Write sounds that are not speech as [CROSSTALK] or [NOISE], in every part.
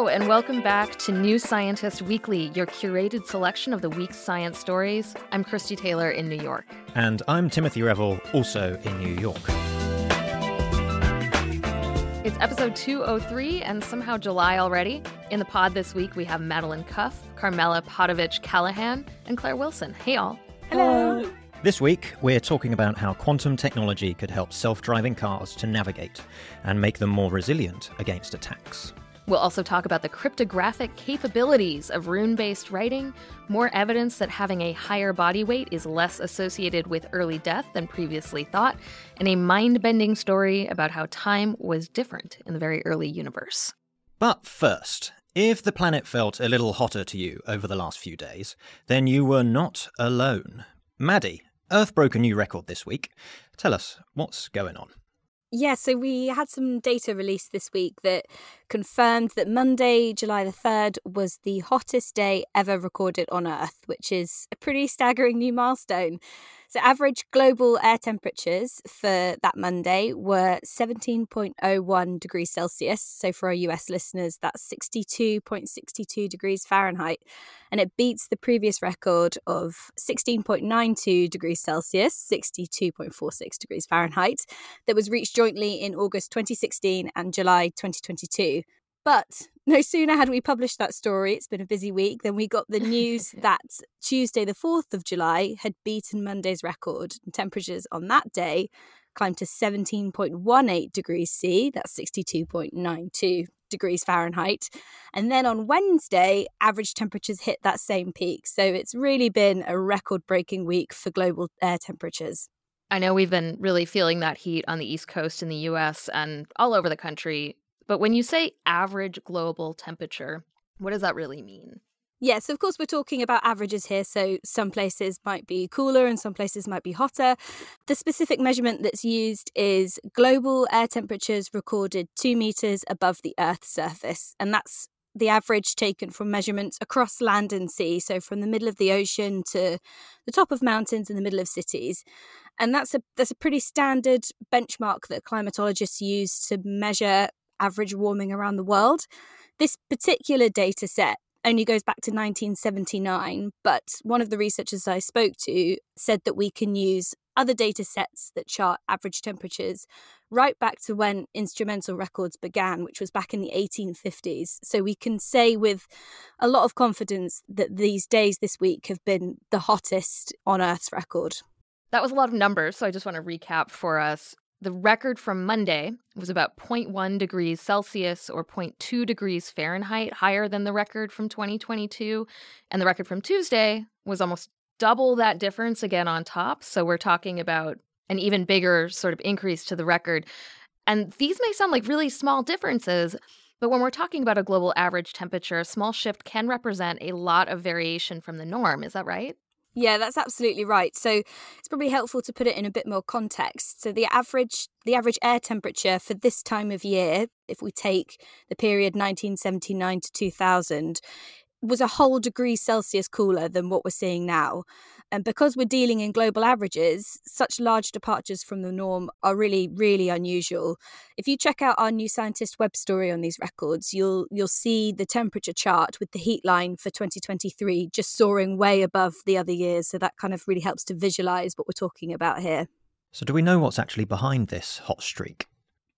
Hello, and welcome back to New Scientist Weekly, your curated selection of the week's science stories. I'm Christie Taylor in New York. And I'm Timothy Revell, also in New York. It's episode 203 and somehow July already. In the pod this week, we have Madeleine Cuff, Karmela Padavic-Callaghan, and Clare Wilson. Hey, all. Hello. This week, we're talking about how quantum technology could help self driving cars to navigate and make them more resilient against attacks. We'll also talk about the cryptographic capabilities of rune based writing, more evidence that having a higher body weight is less associated with early death than previously thought, and a mind bending story about how time was different in the very early universe. But first, if the planet felt a little hotter to you over the last few days, then you were not alone. Maddie, Earth broke a new record this week. Tell us, what's going on? Yeah, so we had some data released this week that confirmed that Monday, July the 3rd, was the hottest day ever recorded on Earth, which is a pretty staggering new milestone. So, average global air temperatures for that Monday were 17.01 degrees Celsius. So, for our US listeners, that's 62.62 degrees Fahrenheit. And it beats the previous record of 16.92 degrees Celsius, 62.46 degrees Fahrenheit, that was reached jointly in August 2016 and July 2022. But no sooner had we published that story, it's been a busy week, than we got the news [LAUGHS] that Tuesday, the 4th of July, had beaten Monday's record. Temperatures on that day climbed to 17.18 degrees C, that's 62.92 degrees Fahrenheit. And then on Wednesday, average temperatures hit that same peak. So it's really been a record breaking week for global air temperatures. I know we've been really feeling that heat on the East Coast in the US and all over the country. But when you say average global temperature, what does that really mean? Yes, of course, we're talking about averages here. So some places might be cooler and some places might be hotter. The specific measurement that's used is global air temperatures recorded two meters above the Earth's surface. And that's the average taken from measurements across land and sea. So from the middle of the ocean to the top of mountains in the middle of cities. And that's a that's a pretty standard benchmark that climatologists use to measure average warming around the world. This particular data set only goes back to 1979, but one of the researchers I spoke to said that we can use other data sets that chart average temperatures right back to when instrumental records began, which was back in the 1850s. So we can say with a lot of confidence that these days this week have been the hottest on Earth's record. That was a lot of numbers, so I just want to recap for us. The record from Monday was about 0.1 degrees Celsius or 0.2 degrees Fahrenheit higher than the record from 2022. And the record from Tuesday was almost double that difference again on top. So we're talking about an even bigger sort of increase to the record. And these may sound like really small differences, but when we're talking about a global average temperature, a small shift can represent a lot of variation from the norm. Is that right? Yeah, that's absolutely right. So it's probably helpful to put it in a bit more context. So the average the average air temperature for this time of year, if we take the period 1979 to 2000, was a whole degree Celsius cooler than what we're seeing now. And because we're dealing in global averages, such large departures from the norm are really, really unusual. If you check out our New Scientist web story on these records, you'll you'll see the temperature chart with the heat line for 2023 just soaring way above the other years. So that kind of really helps to visualize what we're talking about here. So, do we know what's actually behind this hot streak?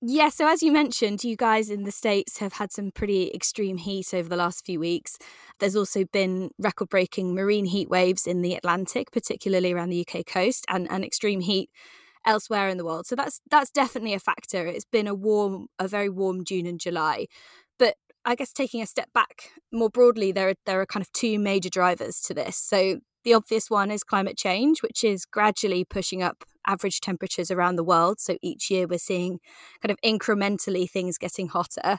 Yeah, so as you mentioned, you guys in the States have had some pretty extreme heat over the last few weeks. There's also been record breaking marine heat waves in the Atlantic, particularly around the UK coast, and, and extreme heat elsewhere in the world. So that's that's definitely a factor. It's been a warm, a very warm June and July. I guess taking a step back more broadly, there are there are kind of two major drivers to this. So the obvious one is climate change, which is gradually pushing up average temperatures around the world. So each year we're seeing kind of incrementally things getting hotter.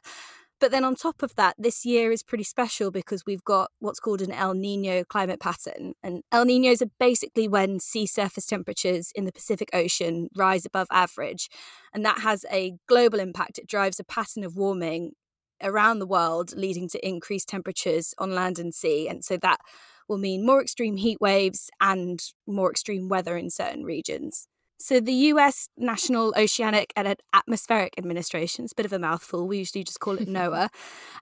But then on top of that, this year is pretty special because we've got what's called an El Nino climate pattern. And El Ninos are basically when sea surface temperatures in the Pacific Ocean rise above average. And that has a global impact. It drives a pattern of warming around the world, leading to increased temperatures on land and sea. And so that will mean more extreme heat waves and more extreme weather in certain regions. So, the US National Oceanic and Atmospheric Administration, it's a bit of a mouthful, we usually just call it [LAUGHS] NOAA,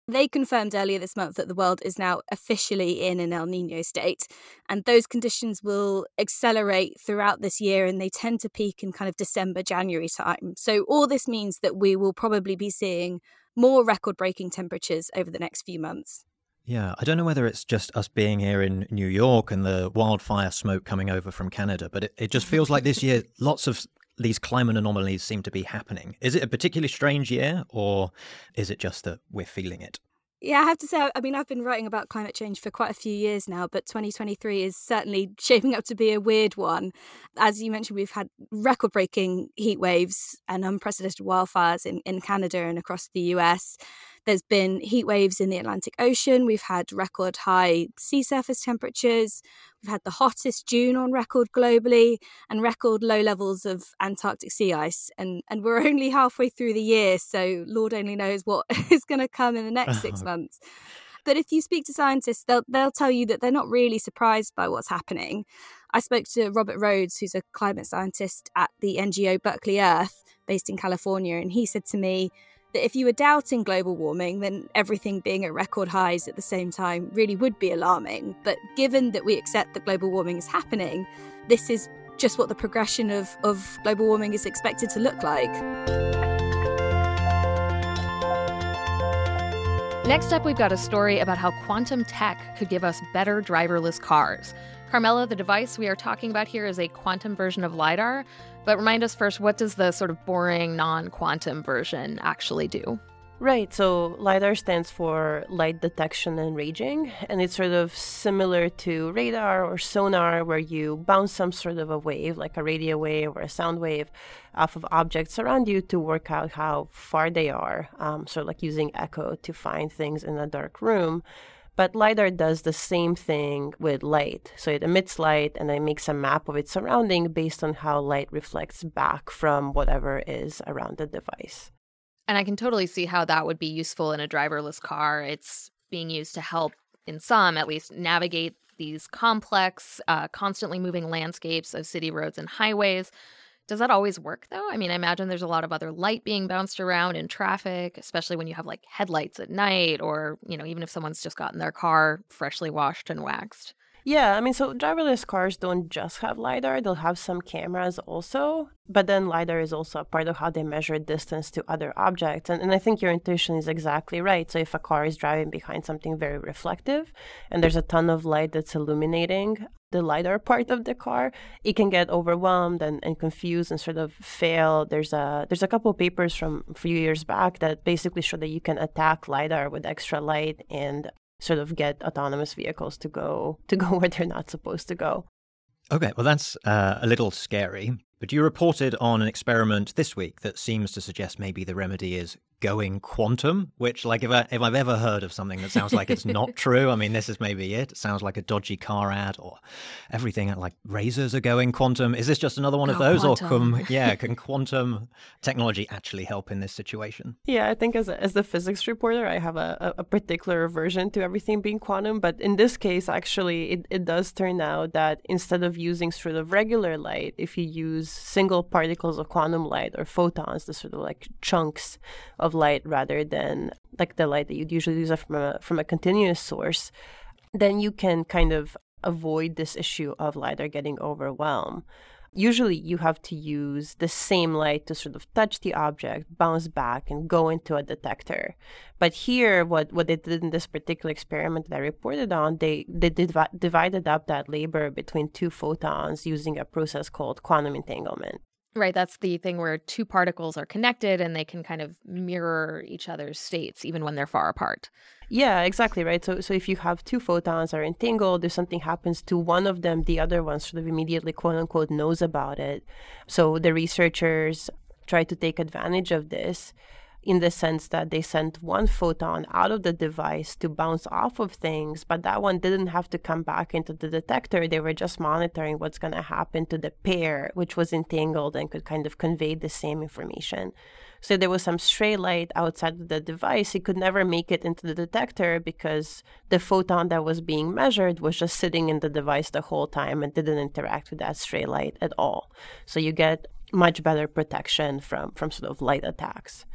they confirmed earlier this month that the world is now officially in an El Nino state. And those conditions will accelerate throughout this year and they tend to peak in kind of December, January time. So, all this means that we will probably be seeing more record breaking temperatures over the next few months. Yeah, I don't know whether it's just us being here in New York and the wildfire smoke coming over from Canada, but it, it just feels like this year [LAUGHS] lots of these climate anomalies seem to be happening. Is it a particularly strange year, or is it just that we're feeling it? Yeah, I have to say, I mean, I've been writing about climate change for quite a few years now, but 2023 is certainly [LAUGHS] shaping up to be a weird one. As you mentioned, we've had record breaking heat waves and unprecedented wildfires in, in Canada and across the US. There's been heat waves in the Atlantic Ocean. We've had record high sea surface temperatures. We've had the hottest June on record globally and record low levels of Antarctic sea ice. And, and we're [LAUGHS] only halfway through the year, so Lord only knows what [LAUGHS] is going to come in the next six [LAUGHS] months. But if you speak to scientists, they'll, they'll tell you that they're not really surprised by what's happening. I spoke to Robert Rohde, who's a climate scientist at the NGO Berkeley Earth, based in California, and he said to me, that if you were doubting global warming, then everything being at record highs at the same time really would be alarming. But given that we accept that global warming is happening, this is just what the progression of, of global warming is expected to look like. Next up, we've got a story about how quantum tech could give us better driverless cars. Karmela, the device we are talking about here is a quantum version of LiDAR. But remind us first, what does the sort of boring non quantum version actually do? Right, so LiDAR stands for light detection and ranging, and it's sort of similar to radar or sonar, where you bounce some sort of a wave, like a radio wave or a sound wave, off of objects around you to work out how far they are, um, sort of like using echo to find things in a dark room. But LiDAR does the same thing with light. So it emits light and then makes a map of its surrounding based on how light reflects back from whatever is around the device. And I can totally see how that would be useful in a driverless car. It's being used to help, in some at least, navigate these complex, uh, constantly moving landscapes of city roads and highways. Does that always work though? I mean, I imagine there's a lot of other light being bounced around in traffic, especially when you have like headlights at night or, you know, even if someone's just gotten their car freshly washed and waxed. Yeah, I mean, so driverless cars don't just have LiDAR, they'll have some cameras also. But then LiDAR is also a part of how they measure distance to other objects. And, and I think your intuition is exactly right. So if a car is driving behind something very reflective and there's a ton of light that's illuminating the LiDAR part of the car, it can get overwhelmed and, and confused and sort of fail. There's a there's a couple papers from a few years back that basically show that you can attack LiDAR with extra light and sort of get autonomous vehicles to go to go [LAUGHS] where they're not supposed to go. Okay, well that's uh, a little scary. But you reported on an experiment this week that seems to suggest maybe the remedy is going quantum, which, like, if, I, if I've ever heard of something that sounds like it's not [LAUGHS] true, I mean, this is maybe it. It sounds like a dodgy car ad or everything like razors are going quantum. Is this just another one Go of oh, those? quantum. Or, can, [LAUGHS] yeah, can quantum technology actually help in this situation? Yeah, I think as a, as the physics reporter, I have a, a particular aversion to everything being quantum. But in this case, actually, it, it does turn out that instead of using sort of regular light, if you use single particles of quantum light or photons, the sort of like chunks of of light rather than like the light that you'd usually use from a from a continuous source, then you can kind of avoid this issue of LiDAR getting overwhelmed. Usually, you have to use the same light to sort of touch the object, bounce back, and go into a detector. But here, what, what they did in this particular experiment that I reported on, they, they div- divided up that labor between two photons using a process called quantum entanglement. Right, that's the thing where two particles are connected and they can kind of mirror each other's states even when they're far apart. Yeah, exactly right. So so if you have two photons are entangled, if something happens to one of them, the other one sort of immediately quote unquote knows about it. So the researchers try to take advantage of this in the sense that they sent one photon out of the device to bounce off of things, but that one didn't have to come back into the detector. They were just monitoring what's going to happen to the pair, which was entangled and could kind of convey the same information. So there was some stray light outside of the device. It could never make it into the detector because the photon that was being measured was just sitting in the device the whole time and didn't interact with that stray light at all. So you get much better protection from, from sort of light attacks.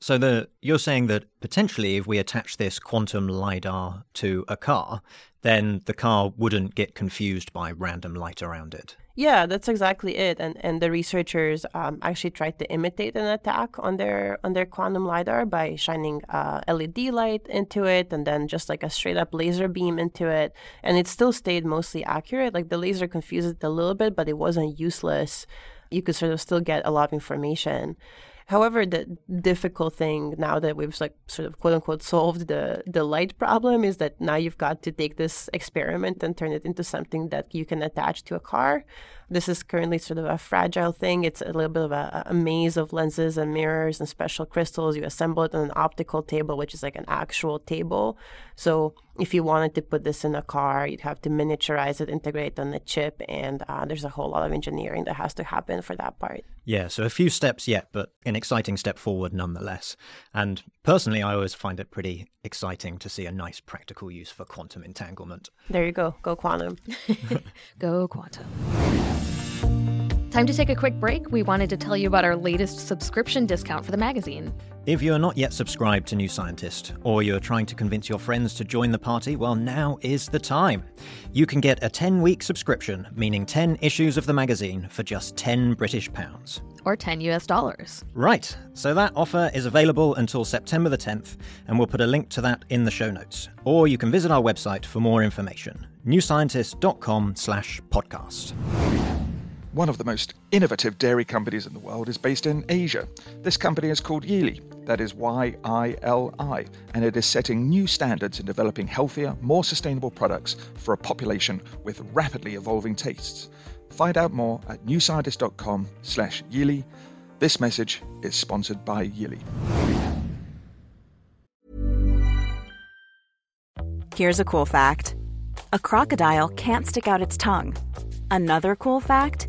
So the you're saying that potentially if we attach this quantum lidar to a car, then the car wouldn't get confused by random light around it. Yeah, that's exactly it. And and the researchers um, actually tried to imitate an attack on their on their quantum lidar by shining uh, LED light into it, and then just like a straight up laser beam into it, and it still stayed mostly accurate. Like the laser confused it a little bit, but it wasn't useless. You could sort of still get a lot of information. However, the difficult thing now that we've like sort of quote unquote solved the the light problem is that now you've got to take this experiment and turn it into something that you can attach to a car. This is currently sort of a fragile thing. It's a little bit of a, a maze of lenses and mirrors and special crystals. You assemble it on an optical table, which is like an actual table. So if you wanted to put this in a car, you'd have to miniaturize it, integrate on the chip, and uh, there's a whole lot of engineering that has to happen for that part. Yeah, so a few steps yet, but an exciting step forward nonetheless. And personally, I always find it pretty exciting to see a nice practical use for quantum entanglement. There you go. Go quantum. [LAUGHS] go quantum. Time to take a quick break. We wanted to tell you about our latest subscription discount for the magazine. If you're not yet subscribed to New Scientist, or you're trying to convince your friends to join the party, well, now is the time. You can get a 10 week subscription, meaning 10 issues of the magazine, for just 10 British pounds. Or 10 US dollars. Right, so that offer is available until September the 10th, and we'll put a link to that in the show notes. Or you can visit our website for more information newscientist.com slash podcast. One of the most innovative dairy companies in the world is based in Asia. This company is called Yili, that is Y I L I, and it is setting new standards in developing healthier, more sustainable products for a population with rapidly evolving tastes. Find out more at newscientist.com slash Yili. This message is sponsored by Yili. Here's a cool fact. A crocodile can't stick out its tongue. Another cool fact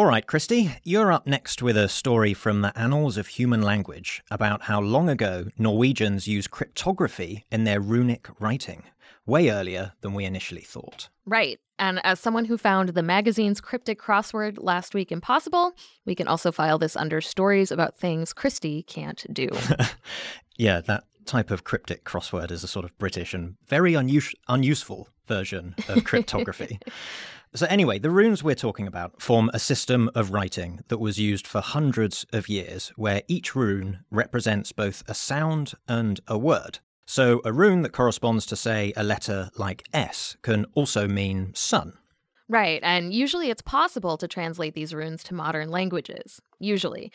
All right, Christie, you're up next with a story from the Annals of Human Language about how long ago Norwegians used cryptography in their runic writing, way earlier than we initially thought. Right. And as someone who found the magazine's cryptic crossword last week impossible, we can also file this under stories about things Christie can't do. [LAUGHS] yeah, that type of cryptic crossword is a sort of British and very unus- unuseful version of [LAUGHS] cryptography. So, anyway, the runes we're talking about form a system of writing that was used for hundreds of years, where each rune represents both a sound and a word. So, a rune that corresponds to, say, a letter like S can also mean sun. Right, and usually it's possible to translate these runes to modern languages. Usually.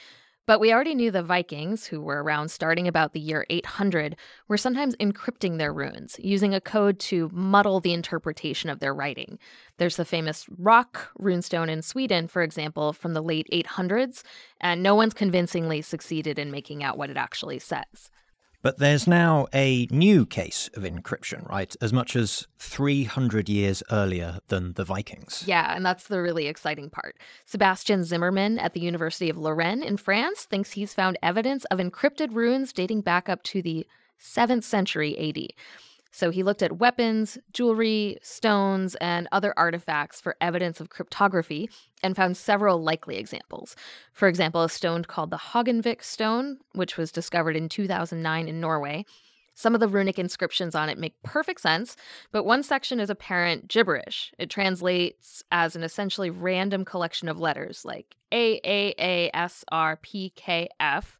But we already knew the Vikings, who were around starting about the year 800, were sometimes encrypting their runes, using a code to muddle the interpretation of their writing. There's the famous Rök runestone in Sweden, for example, from the late 800s, and no one's convincingly succeeded in making out what it actually says. But there's now a new case of encryption, right? As much as 300 years earlier than the Vikings. Yeah, and that's the really exciting part. Sebastian Zimmerman at the University of Lorraine in France thinks he's found evidence of encrypted runes dating back up to the 7th century AD. So he looked at weapons, jewelry, stones, and other artifacts for evidence of cryptography and found several likely examples. For example, a stone called the Hogganvik stone, which was discovered in 2009 in Norway. Some of the runic inscriptions on it make perfect sense, but one section is apparent gibberish. It translates as an essentially random collection of letters like A A A S R P K F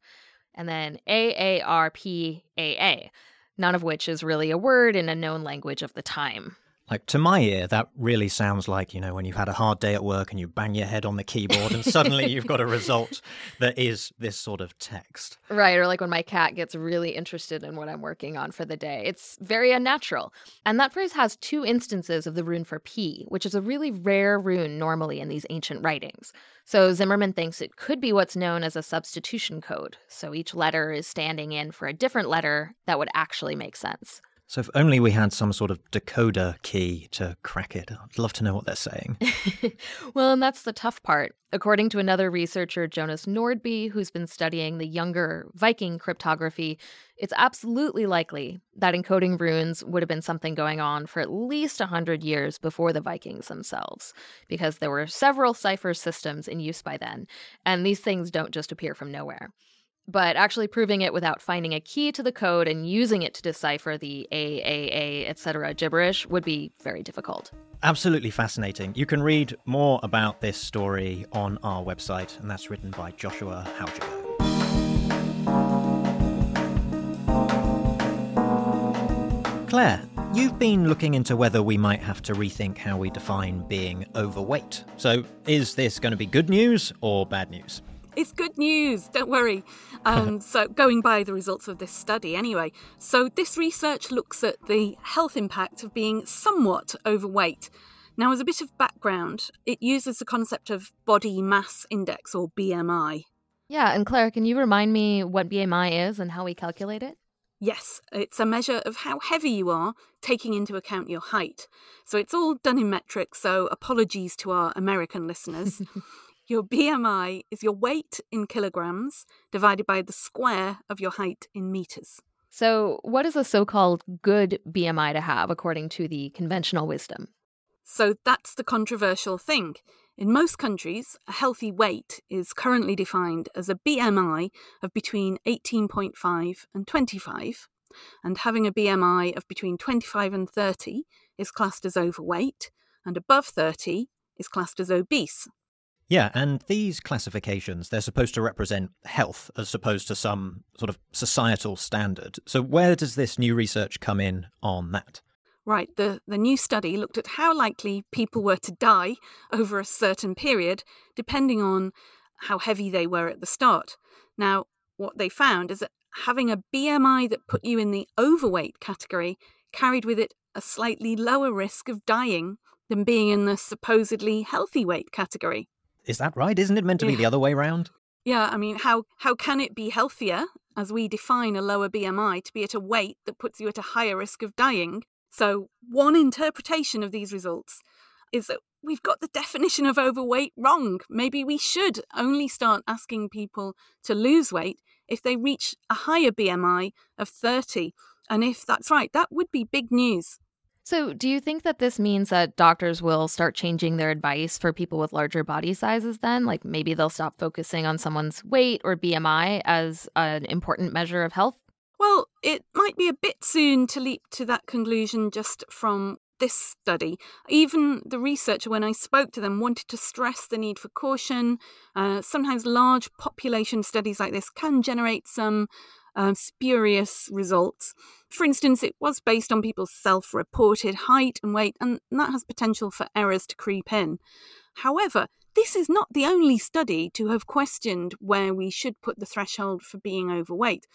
and then A A R P A A none of which is really a word in a known language of the time. Like to my ear, that really sounds like, you know, when you've had a hard day at work and you bang your head on the keyboard and suddenly [LAUGHS] you've got a result that is this sort of text. Right. Or like when my cat gets really interested in what I'm working on for the day. It's very unnatural. And that phrase has two instances of the rune for P, which is a really rare rune normally in these ancient writings. So Zimmerman thinks it could be what's known as a substitution code. So each letter is standing in for a different letter that would actually make sense. So if only we had some sort of decoder key to crack it. I'd love to know what they're saying. [LAUGHS] well, and that's the tough part. According to another researcher, Jonas Nordby, who's been studying the younger Viking cryptography, it's absolutely likely that encoding runes would have been something going on for at least 100 years before the Vikings themselves, because there were several cipher systems in use by then, and these things don't just appear from nowhere but actually proving it without finding a key to the code and using it to decipher the AAA, etc. gibberish would be very difficult. Absolutely fascinating. You can read more about this story on our website, and that's written by Joshua Howgego. Clare, you've been looking into whether we might have to rethink how we define being overweight. So, is this going to be good news or bad news? It's good news, don't worry. Um, [LAUGHS] so, going by the results of this study, anyway. So, this research looks at the health impact of being somewhat overweight. Now, as a bit of background, it uses the concept of body mass index or BMI. Yeah, and Clare, can you remind me what BMI is and how we calculate it? Yes, it's a measure of how heavy you are, taking into account your height. So it's all done in metric, so apologies to our American listeners. [LAUGHS] Your BMI is your weight in kilograms divided by the square of your height in meters. So, what is a so called good BMI to have according to the conventional wisdom? So, that's the controversial thing. In most countries, a healthy weight is currently defined as a BMI of between 18.5 and 25, and having a BMI of between 25 and 30 is classed as overweight, and above 30 is classed as obese. Yeah, and these classifications, they're supposed to represent health as opposed to some sort of societal standard. So, where does this new research come in on that? Right, the, the new study looked at how likely people were to die over a certain period, depending on how heavy they were at the start. Now, what they found is that having a BMI that put you in the overweight category carried with it a slightly lower risk of dying than being in the supposedly healthy weight category. Is that right? Isn't it meant to be the other way around? Yeah, I mean, how how can it be healthier as we define a lower BMI to be at a weight that puts you at a higher risk of dying? So, one interpretation of these results is that we've got the definition of overweight wrong. Maybe we should only start asking people to lose weight if they reach a higher BMI of 30. And if that's right, that would be big news. So, do you think that this means that doctors will start changing their advice for people with larger body sizes then? Like maybe they'll stop focusing on someone's weight or BMI as an important measure of health? Well, it might be a bit soon to leap to that conclusion just from this study. Even the researcher, when I spoke to them, wanted to stress the need for caution. Uh, sometimes large population studies like this can generate some uh, spurious results. For instance, it was based on people's self reported height and weight, and that has potential for errors to creep in. However, this is not the only study to have questioned where we should put the threshold for being overweight.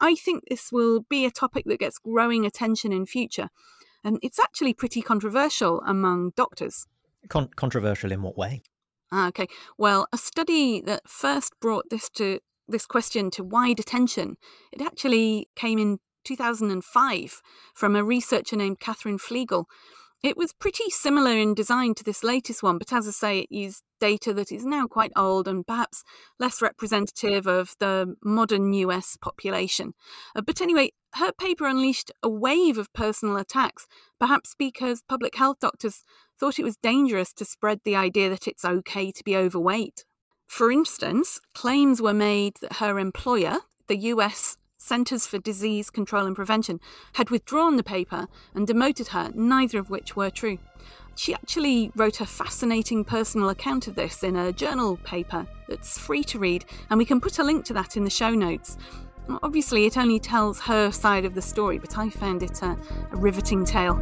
I think this will be a topic that gets growing attention in future, and it's actually pretty controversial among doctors. Con- controversial in what way? Ah, okay. Well, a study that first brought this to this question to wide attention, it actually came in 2005 from a researcher named Katherine Flegal. It was pretty similar in design to this latest one, but as I say, it used data that is now quite old and perhaps less representative of the modern US population. Uh, but anyway, her paper unleashed a wave of personal attacks, perhaps because public health doctors thought it was dangerous to spread the idea that it's okay to be overweight. For instance, claims were made that her employer, the US Centers for Disease Control and Prevention, had withdrawn the paper and demoted her, neither of which were true. She actually wrote a fascinating personal account of this in a journal paper that's free to read, and we can put a link to that in the show notes. Obviously, it only tells her side of the story, but I found it a, a riveting tale.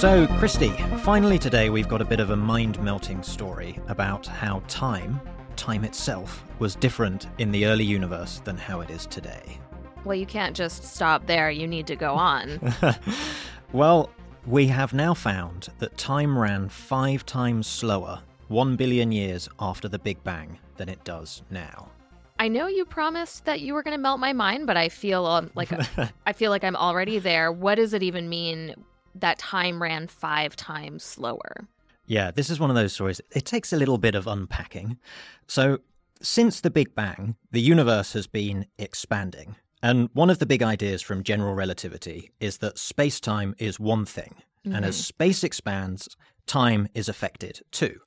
So, Christie, finally today we've got a bit of a mind melting story about how time, time itself, was different in the early universe than how it is today. Well, you can't just stop there, you need to go on. [LAUGHS] well, we have now found that time ran five times slower one billion years after the Big Bang than it does now. I know you promised that you were going to melt my mind, but I feel um, like [LAUGHS] I feel like I'm already there. What does it even mean that time ran five times slower. Yeah, this is one of those stories. It takes a little bit of unpacking. So, since the Big Bang, the universe has been expanding. And one of the big ideas from general relativity is that space time is one thing. Mm-hmm. And as mm-hmm. space expands, time is affected too.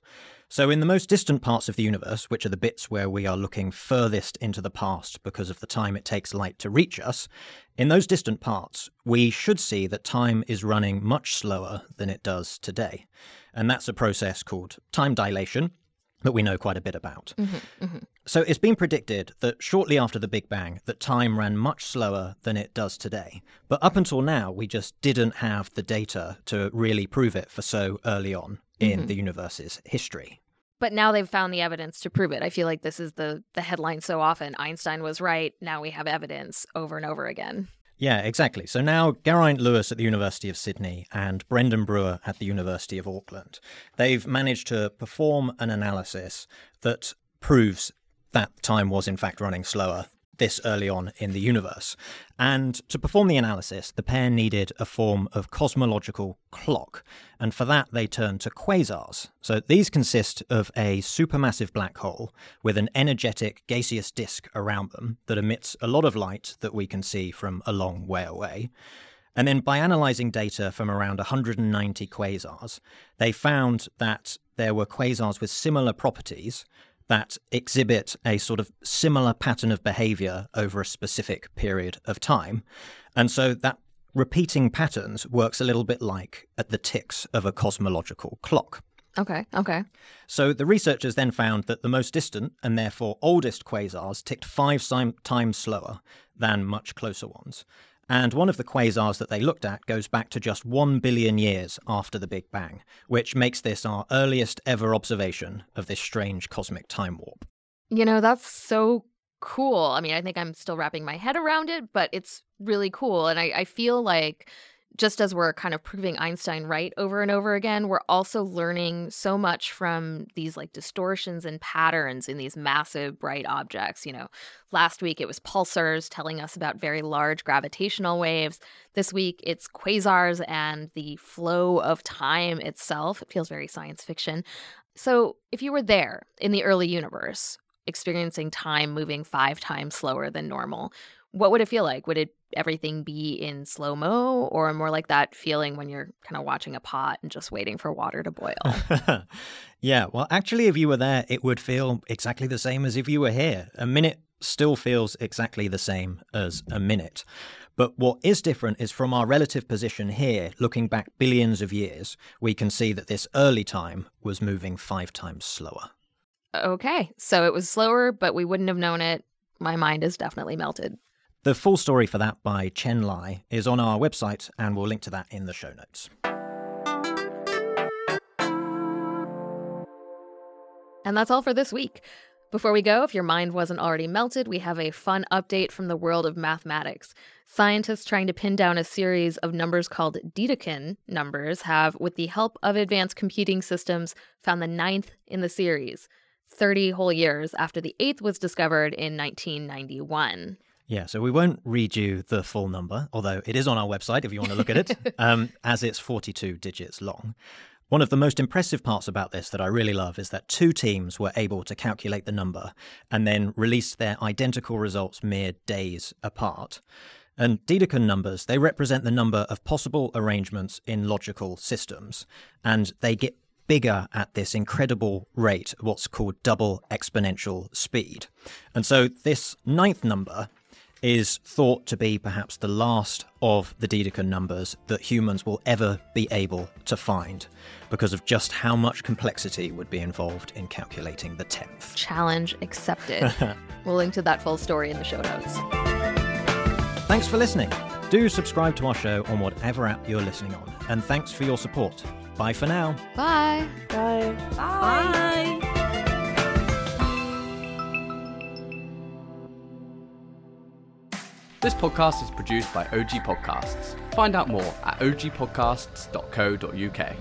So, in the most distant parts of the universe, which are the bits where we are looking furthest into the past because of the time it takes light to reach us, in those distant parts, we should see that time is running much slower than it does today. And that's a process called time dilation that we know quite a bit about. Mm-hmm, mm-hmm. So it's been predicted that shortly after the Big Bang that time ran much slower than it does today. But up until now we just didn't have the data to really prove it for so early on in mm-hmm. the universe's history but now they've found the evidence to prove it. I feel like this is the the headline so often. Einstein was right. Now we have evidence over and over again. Yeah, exactly. So now Geraint Lewis at the University of Sydney and Brendon Brewer at the University of Auckland, they've managed to perform an analysis that proves that time was in fact running slower this early on in the universe. And to perform the analysis, the pair needed a form of cosmological clock. And for that, they turned to quasars. So these consist of a supermassive black hole with an energetic gaseous disk around them that emits a lot of light that we can see from a long way away. And then by analyzing data from around 190 quasars, they found that there were quasars with similar properties that exhibit a sort of similar pattern of behavior over a specific period of time. And so that repeating patterns works a little bit like at the ticks of a cosmological clock. Okay, okay. So the researchers then found that the most distant and therefore oldest quasars ticked five times slower than much closer ones. And one of the quasars that they looked at goes back to just one billion years after the Big Bang, which makes this our earliest ever observation of this strange cosmic time warp. You know, that's so cool. I mean, I think I'm still wrapping my head around it, but it's really cool. And I, I feel like just as we're kind of proving Einstein right over and over again, we're also learning so much from these like distortions and patterns in these massive bright objects. You know, last week it was pulsars telling us about very large gravitational waves. This week it's quasars and the flow of time itself. It feels very science fiction. So, if you were there in the early universe, experiencing time moving five times slower than normal, what would it feel like? Would it everything be in slow mo or more like that feeling when you're kind of watching a pot and just waiting for water to boil? [LAUGHS] yeah, well, actually, if you were there, it would feel exactly the same as if you were here. A minute still feels exactly the same as a minute. But what is different is from our relative position here, looking back billions of years, we can see that this early time was moving five times slower. Okay, so it was slower, but we wouldn't have known it. My mind is definitely melted. The full story for that by Chen Ly is on our website, and we'll link to that in the show notes. And that's all for this week. Before we go, if your mind wasn't already melted, we have a fun update from the world of mathematics. Scientists trying to pin down a series of numbers called Dedekind numbers have, with the help of advanced computing systems, found the ninth in the series, 30 whole years after the eighth was discovered in 1991. Yeah, so we won't read you the full number, although it is on our website if you want to look at it, [LAUGHS] um, as it's 42 digits long. One of the most impressive parts about this that I really love is that two teams were able to calculate the number and then release their identical results mere days apart. And Dedekind numbers, they represent the number of possible arrangements in logical systems, and they get bigger at this incredible rate, what's called double exponential speed. And so this ninth number is thought to be perhaps the last of the Dedekind numbers that humans will ever be able to find because of just how much complexity would be involved in calculating the 10th. Challenge accepted. [LAUGHS] we'll link to that full story in the show notes. Thanks for listening. Do subscribe to our show on whatever app you're listening on. And thanks for your support. Bye for now. Bye. Bye. Bye. This podcast is produced by OG Podcasts. Find out more at ogpodcasts.co.uk.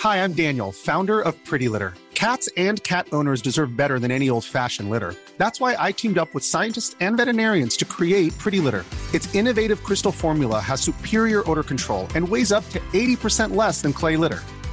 Hi, I'm Daniel, founder of Pretty Litter. Cats and cat owners deserve better than any old fashioned litter. That's why I teamed up with scientists and veterinarians to create Pretty Litter. Its innovative crystal formula has superior odor control and weighs up to 80% less than clay litter.